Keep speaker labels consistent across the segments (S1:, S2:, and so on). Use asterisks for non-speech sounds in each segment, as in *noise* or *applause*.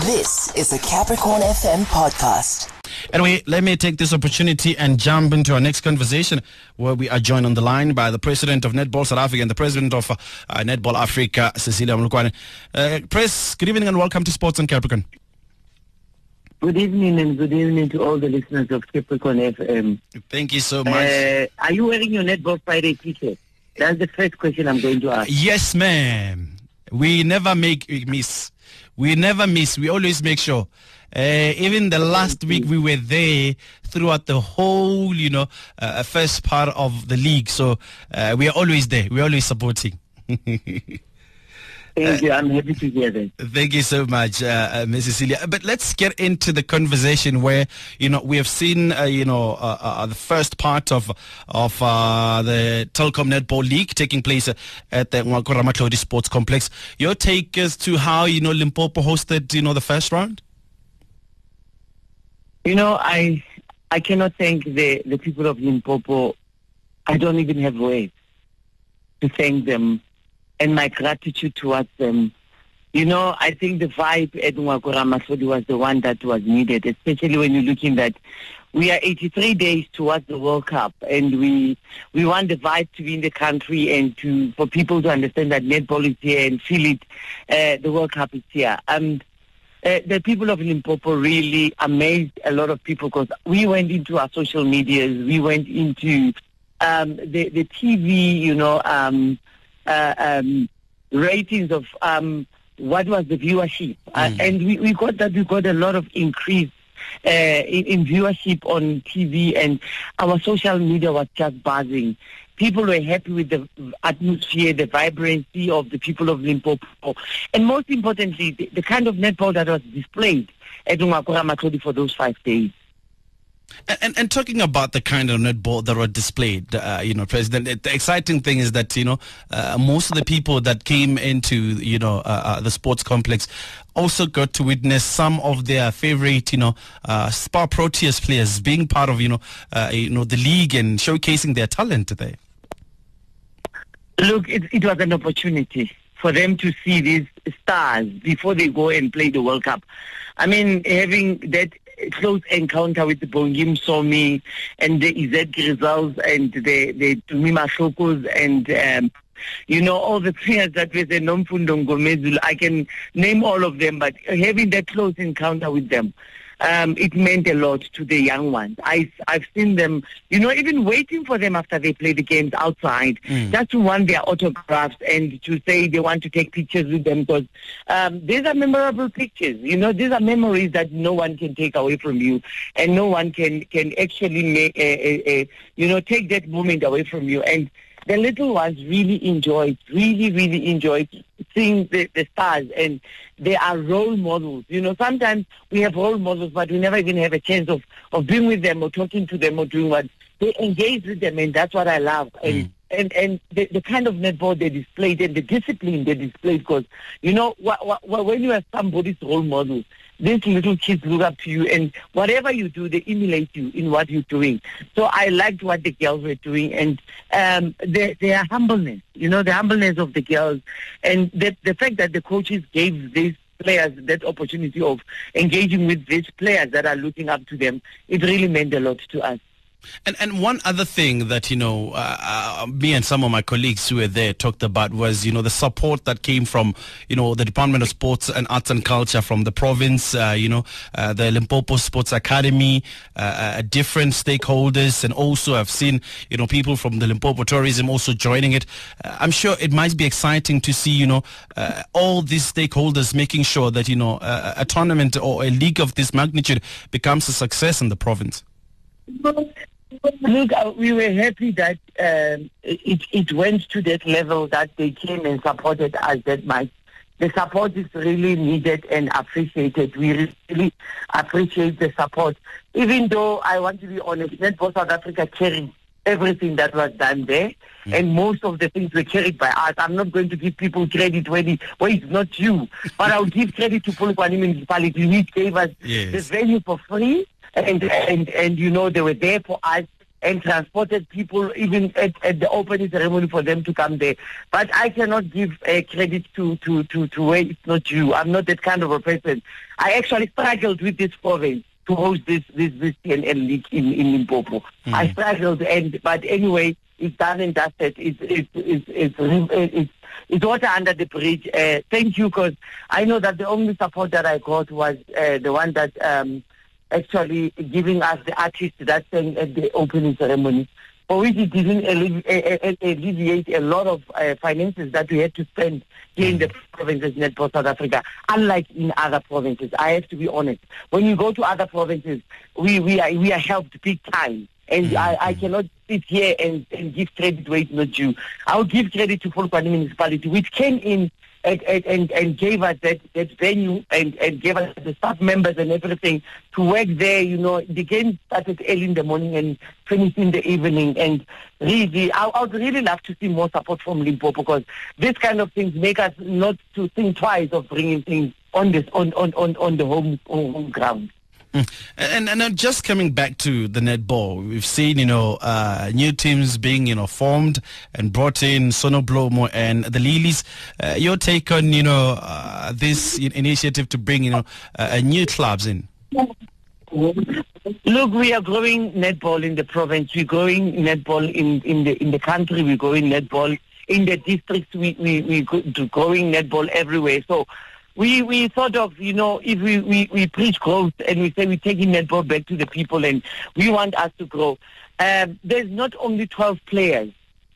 S1: This is the Capricorn FM podcast.
S2: Anyway, let me take this opportunity and jump into our next conversation where we are joined on the line by the president of Netball South Africa and the president of uh, Netball Africa, Cecilia Molokwane. Uh, Press, good evening and welcome to Sports on Capricorn.
S3: Good evening and good evening to all the listeners of Capricorn FM.
S2: Thank you so much.
S3: Uh, are you wearing your Netball Friday t-shirt? That's the first question I'm going to ask.
S2: Yes, ma'am. We never make miss. We never miss. We always make sure. Uh, even the last week we were there throughout the whole, you know, uh, first part of the league. So uh, we are always there. We're always supporting. *laughs*
S3: Thank you. I'm happy to hear that.
S2: Thank you so much, uh, uh, Ms. Cecilia. But let's get into the conversation where you know we have seen uh, you know uh, uh, the first part of of uh, the Telkom Netball League taking place at the Ramatlhodi Sports Complex. Your take as to how you know Limpopo hosted you know the first round.
S3: You know, I I cannot thank the the people of Limpopo. I don't even have words to thank them and my gratitude towards them. You know, I think the vibe at Ngoako Ramatlhodi was the one that was needed, especially when you're looking that we are 83 days towards the World Cup, and we we want the vibe to be in the country and to for people to understand that netball is here and feel it. Uh, the World Cup is here. And uh, the people of Limpopo really amazed a lot of people because we went into our social medias, we went into um, the the TV, you know. Um, uh, um, ratings of um, what was the viewership, uh,
S2: Mm.
S3: and we, we got that we got a lot of increase uh, in, in viewership on TV, and our social media was just buzzing. People were happy with the atmosphere, the vibrancy of the people of Limpopo, and most importantly, the, the kind of netball that was displayed at Ngoako Ramatlhodi for those five days.
S2: And, and, talking about the kind of netball that were displayed, uh, you know, President, the exciting thing is that, you know, uh, most of the people that came into, you know, uh, uh, the sports complex also got to witness some of their favorite, you know, uh, SPAR Proteas players being part of, you know, uh, you know, the league and showcasing their talent there.
S3: Look, it, it was an opportunity for them to see these stars before they go and play the World Cup. I mean, having that close encounter with the Bongi Msomi and the Izette Griesels and the, the Tumima Shokos and, um, you know, all the *laughs* players that were the Nomfundo Mngomezulu, I can name all of them, but having that close encounter with them, um, it meant a lot to the young ones. I, I've seen them, you know, even waiting for them after they play the games outside,
S2: Mm.
S3: just to want their autographs and to say they want to take pictures with them because um, these are memorable pictures. You know, these are memories that no one can take away from you, and no one can can actually make, uh, uh, uh, you know, take that moment away from you. And the little ones really enjoyed, really, really enjoyed seeing the, the stars, and they are role models. You know, sometimes we have role models, but we never even have a chance of, of being with them or talking to them or doing what they engage with them, and that's what I love. And
S2: Mm.
S3: and and the, the kind of netball they displayed and the discipline they displayed, because you know, wh- wh- wh- when you have somebody's role model, these little kids look up to you, and whatever you do, they emulate you in what you're doing. So I liked what the girls were doing, and um, their, their humbleness, you know, the humbleness of the girls, and the, the fact that the coaches gave these players that opportunity of engaging with these players that are looking up to them, it really meant a lot to us.
S2: And and one other thing that you know, uh, uh, me and some of my colleagues who were there talked about was you know the support that came from you know the Department of Sports and Arts and Culture from the province, uh, you know, uh, the Limpopo Sports Academy, uh, uh, different stakeholders, and also I've seen you know people from the Limpopo Tourism also joining it. I'm sure it might be exciting to see you know all these stakeholders making sure that you know a tournament or a league of this magnitude becomes a success in the province.
S3: Look, uh, we were happy that um, it, it went to that level that they came and supported us that much. The support is really needed and appreciated. We really appreciate the support. Even though I want to be honest, Netball South Africa carried everything that was done there, and most of the things were carried by us. I'm not going to give people credit when, it, when it's not you, but I'll give credit to Polokwane Municipality, which gave us
S2: Yes.
S3: this venue for free, and, and, and you know, they were there for us and transported people even at, at the opening ceremony for them to come there. But I cannot give uh, credit to, to, to, to where it's not due. I'm not that kind of a person. I actually struggled with this province to host this this this TNL league in in Limpopo. Mm. I struggled, and but anyway, it's done and dusted. It's it's it's it's, it's, it's water under the bridge. Uh, thank you, because I know that the only support that I got was uh, the one that um, actually giving us the artist that sang at the opening ceremony, for which it didn't alleviate a lot of uh, finances that we had to spend here in the mm. provinces in South Africa, unlike in other provinces. I have to be honest. When you go to other provinces, we, we, are, we are helped big time. And mm-hmm. I, I cannot sit here and, and give credit where it's not due. I'll give credit to Polokwane municipality, which came in and, and, and gave us that, that venue and, and gave us the staff members and everything to work there. You know, the game started early in the morning and finished in the evening. And really, I, I would really love to see more support from Limpopo because this kind of things make us not to think twice of bringing things on this on, on, on, on the home, home ground.
S2: Mm. And and just coming back to the netball, we've seen you know uh, new teams being you know formed and brought in Sonoblomo and the Lilies. Uh, your take on you know uh, this initiative to bring you know uh, new clubs in?
S3: Look, we are growing netball in the province. We're growing netball in, in the in the country. We're growing netball in the districts. We we we growing netball everywhere. So we we sort of you know if we, we, we preach growth and we say we're taking netball back to the people and we want us to grow. Um, there's not only 12 players.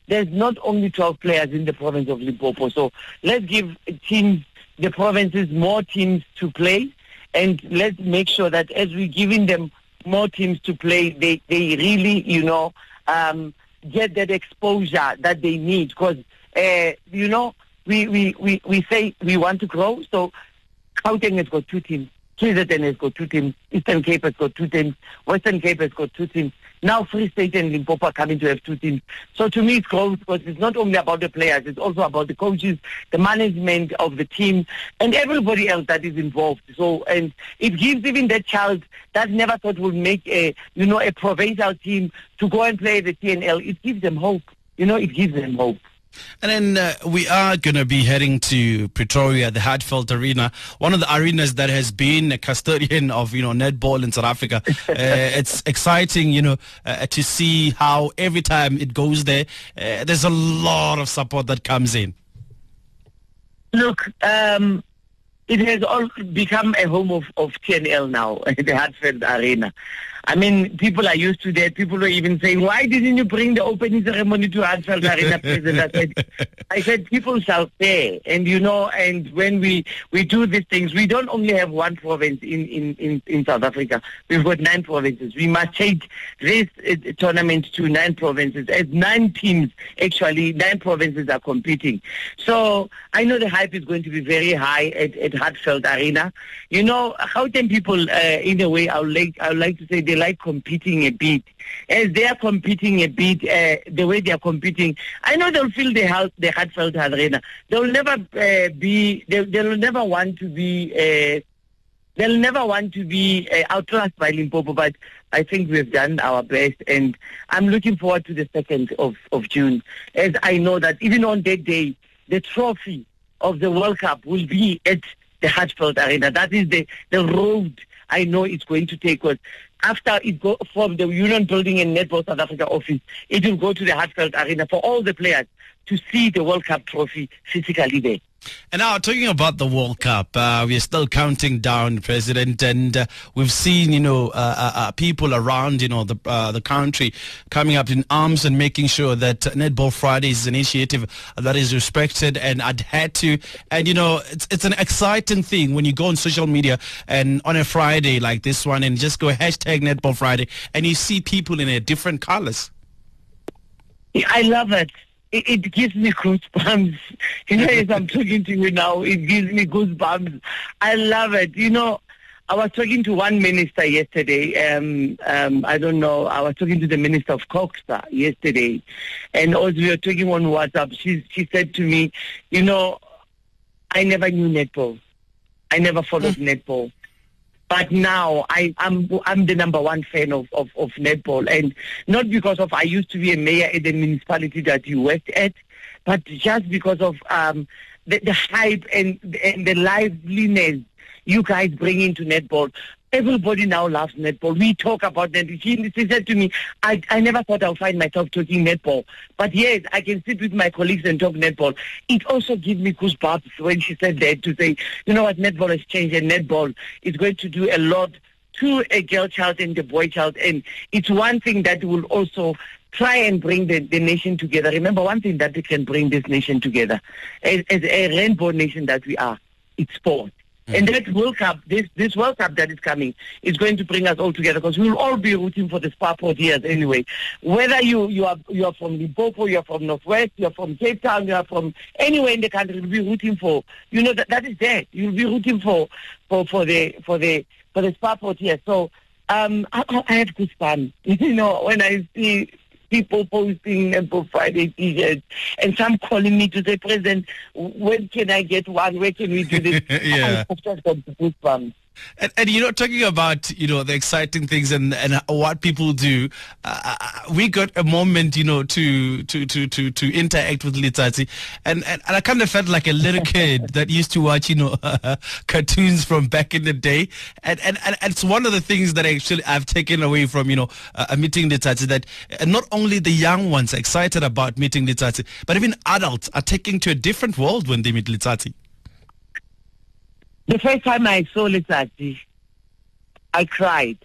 S3: There's not only 12 players in the province of Limpopo. So let's give teams, the provinces, more teams to play, and let's make sure that as we're giving them more teams to play, they they really you know um, get that exposure that they need because uh, you know we, we, we, we say we want to grow. So Gauteng has got two teams. KZN has got two teams. Eastern Cape has got two teams. Western Cape has got two teams. Now Free State and Limpopo are coming to have two teams. So to me it's growth because it's not only about the players, it's also about the coaches, the management of the team, and everybody else that is involved. So and it gives even that child that never thought would make a you know a provincial team to go and play the TNL. It gives them hope. You know, it gives them hope.
S2: And then uh, we are going to be heading to Pretoria, the Heartfelt Arena, one of the arenas that has been a custodian of, you know, netball in South Africa. *laughs* Uh, it's exciting, you know, uh, to see how every time it goes there, uh, there's a lot of support that comes in.
S3: Look, um, it has all become a home of, of TNL now, *laughs* the Heartfelt Arena. I mean, people are used to that. People are even saying, why didn't you bring the opening ceremony to Heartfelt Arena, President? I said, I said, people shall pay. And, you know, and when we, we do these things, we don't only have one province in, in, in, in South Africa. We've got nine provinces. We must take this uh, tournament to nine provinces. As nine teams, actually, nine provinces are competing. So I know the hype is going to be very high at, at Arena. You know, Gauteng people, uh, in a way, I would like, I would like to say like competing a bit. As they are competing a bit, uh, the way they are competing, I know they'll feel the heart, the heartfelt arena. They'll never uh, be, they, they'll never want to be, uh, they'll never want to be uh, outclassed by Limpopo, but I think we've done our best, and I'm looking forward to the second of, of June, as I know that even on that day, the trophy of the World Cup will be at the Heartfelt Arena. That is the, the road I know it's going to take us after it go from the Union Building and Netball South Africa office, it will go to the Heartfelt Arena for all the players to see the World Cup trophy physically there.
S2: And now, talking about the World Cup, uh, we're still counting down, President, and uh, we've seen, you know, uh, uh, uh people around, you know, the uh, the country coming up in arms and making sure that Netball Friday is an initiative that is respected and adhered to. And you know, it's it's an exciting thing when you go on social media and on a Friday like this one, and just go hashtag Netball Friday, and you see people in a different colors.
S3: I love it it, it gives me goosebumps. *laughs* You know, as I'm talking to you now, it gives me goosebumps. I love it. You know, I was talking to one minister yesterday. Um, um, I don't know. I was talking to the minister of CoGTA yesterday, and as we were talking on WhatsApp, she she said to me, "You know, I never knew netball. I never followed mm. netball. But now I, I'm I'm the number one fan of, of, of netball, and not because of I used to be a mayor at the municipality that you worked at, but just because of um, the, the hype and and the liveliness you guys bring into netball. Everybody now loves netball. We talk about netball. She, she said to me, I, I never thought I'll find myself talking netball. But yes, I can sit with my colleagues and talk netball. It also gives me goosebumps when she said that to say, you know what, netball has changed and netball is going to do a lot to a girl child and the boy child. And it's one thing that will also try and bring the, the nation together. Remember, one thing that can bring this nation together as, as a rainbow nation that we are, it's sport. And that World Cup, this this World Cup that is coming, is going to bring us all together because we will all be rooting for the SPAR Proteas anyway. Whether you you are you are from Limpopo, you are from Northwest, you are from Cape Town, you are from anywhere in the country, you'll be rooting for. You know that that is there. You'll be rooting for for for the for the for the SPAR Proteas. So um, I, I have goosebumps. *laughs* You know when I see people posting Netball Friday t-shirts and some calling me to say, President, when can I get one? Where can we do this? *laughs*
S2: yeah.
S3: I've just got goosebumps.
S2: And, and, you know, talking about you know the exciting things and and what people do, uh, uh, we got a moment you know to to to to to interact with Letsatsi, and, and and I kind of felt like a little kid *laughs* that used to watch you know *laughs* cartoons from back in the day, and, and and it's one of the things that actually I've taken away from you know uh, meeting Letsatsi that not only the young ones are excited about meeting Letsatsi, but even adults are taking to a different world when they meet Letsatsi.
S3: The first time I saw Letsatsi, I cried.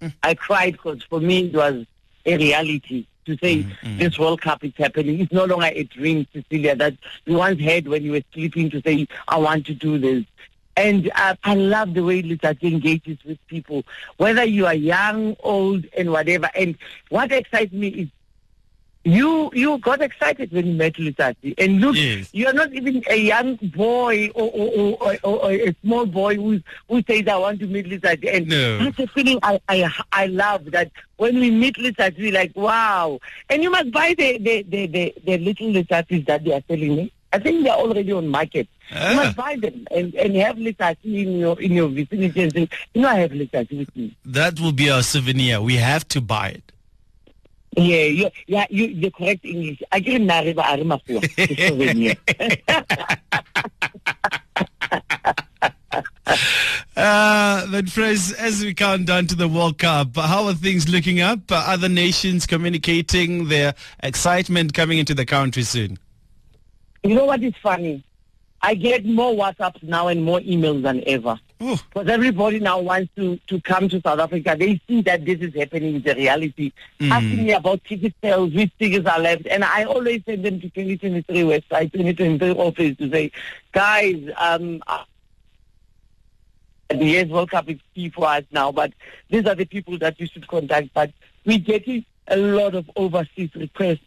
S3: Mm. I cried because for me it was a reality to say mm, this World Cup is happening. It's no longer a dream, Cecilia, that you once had when you were sleeping to say, I want to do this. And uh, I love the way Letsatsi engages with people, whether you are young, old, and whatever. And what excites me is you you got excited when you met Letsatsi. And look, yes. you're not even a young boy or, or, or, or, a small boy who who says I want to meet Letsatsi. And no. that's a feeling I, I I love that when we meet Letsatsi, we're like, wow. And you must buy the the, the, the, the little Letsatsis that they are selling me. I think they're already on market. Ah. You must buy them and, and have Letsatsi in your in your vicinity and say, you know, I have Letsatsi with me.
S2: That will be our souvenir. We have to buy it.
S3: Yeah, you, yeah, you, the correct English. I get married by Arima
S2: Uh, but Fres, as we count down to the World Cup, how are things looking up? Uh, other nations communicating their excitement coming into the country soon?
S3: You know what is funny? I get more WhatsApps now and more emails than ever. Because everybody now wants to, to come to South Africa. They see that this is happening in the reality. Mm. Asking me about ticket sales, which tickets are left. And I always send them to 2023 website, 2023 office to say, guys, um, the yes, World Cup is key for us now, but these are the people that you should contact. But we're getting a lot of overseas requests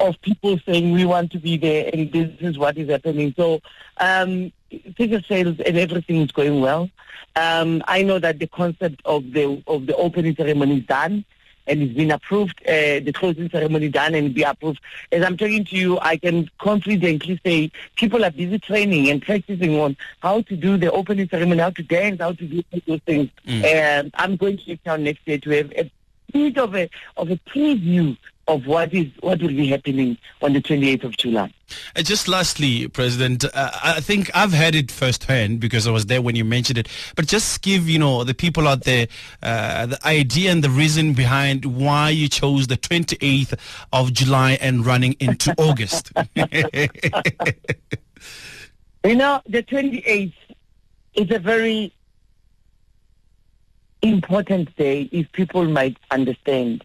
S3: of people saying we want to be there and this is what is happening. So um, ticket sales and everything is going well. Um, I know that the concept of the of the opening ceremony is done and it's been approved, uh, the closing ceremony done and be approved. As I'm talking to you, I can confidently say people are busy training and practicing on how to do the opening ceremony, how to dance, how to do those things. Mm. And I'm going to Town next year to have a bit of a of a preview of what is what will be happening on the 28th of July.
S2: Uh, just lastly, President, uh, I think I've heard it firsthand because I was there when you mentioned it. But just give you know the people out there uh, the idea and the reason behind why you chose the 28th of July and running into *laughs* August. *laughs*
S3: you know, the 28th is a very important day if people might understand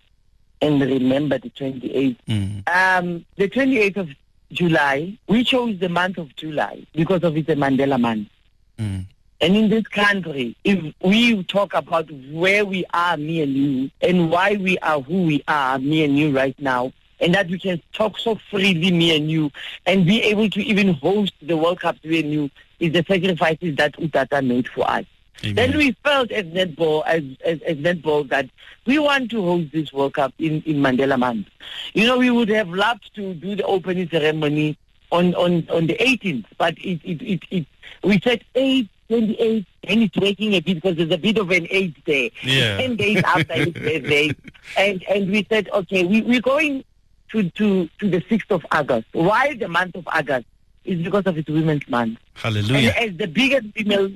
S3: and remember the 28th. Mm. Um, the 28th of July, we chose the month of July because of it's a Mandela month. Mm. And in this country, if we talk about where we are, me and you, and why we are who we are, me and you right now, and that we can talk so freely, me and you, and be able to even host the World Cup, me and you, is the sacrifices that Utata made for us. Amen. Then we felt as netball, as, as, as netball, that we want to host this World Cup in, in Mandela Month. You know, we would have loved to do the opening ceremony on, on, on the 18th, but it, it, it, it we said eight 28, and it's working a bit because there's a bit of an age there.
S2: Yeah.
S3: 10 days after his birthday. *laughs* And, and we said, okay, we, we're going to, to, to the 6th of August. Why the month of August? Is because of its Women's Month.
S2: Hallelujah.
S3: And as the biggest female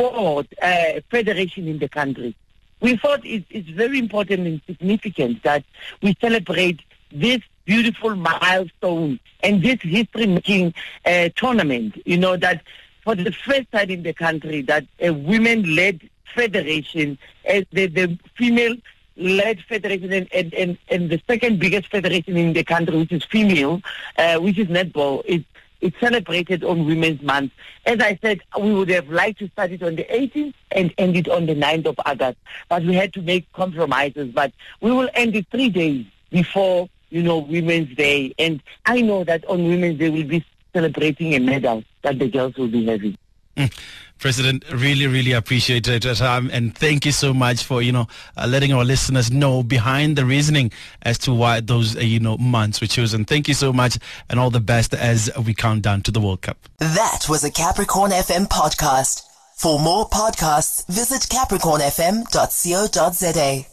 S3: sport uh, federation in the country, we thought it, it's very important and significant that we celebrate this beautiful milestone and this history-making uh, tournament. You know that for the first time in the country that a women-led federation, uh, the, the female-led federation, and, and, and, the second biggest federation in the country, which is female, uh, which is netball, it it's celebrated on Women's Month. As I said, we would have liked to start it on the 18th and end it on the 9th of August, but we had to make compromises. But we will end it three days before, you know, Women's Day. And I know that on Women's Day we'll be celebrating a medal that the girls will be having.
S2: President, really, really appreciate it, and thank you so much for you know uh, letting our listeners know behind the reasoning as to why those uh, you know months were chosen. Thank you so much, and all the best as we count down to the World Cup.
S1: That was a Capricorn FM podcast. For more podcasts, visit capricornfm.co.za.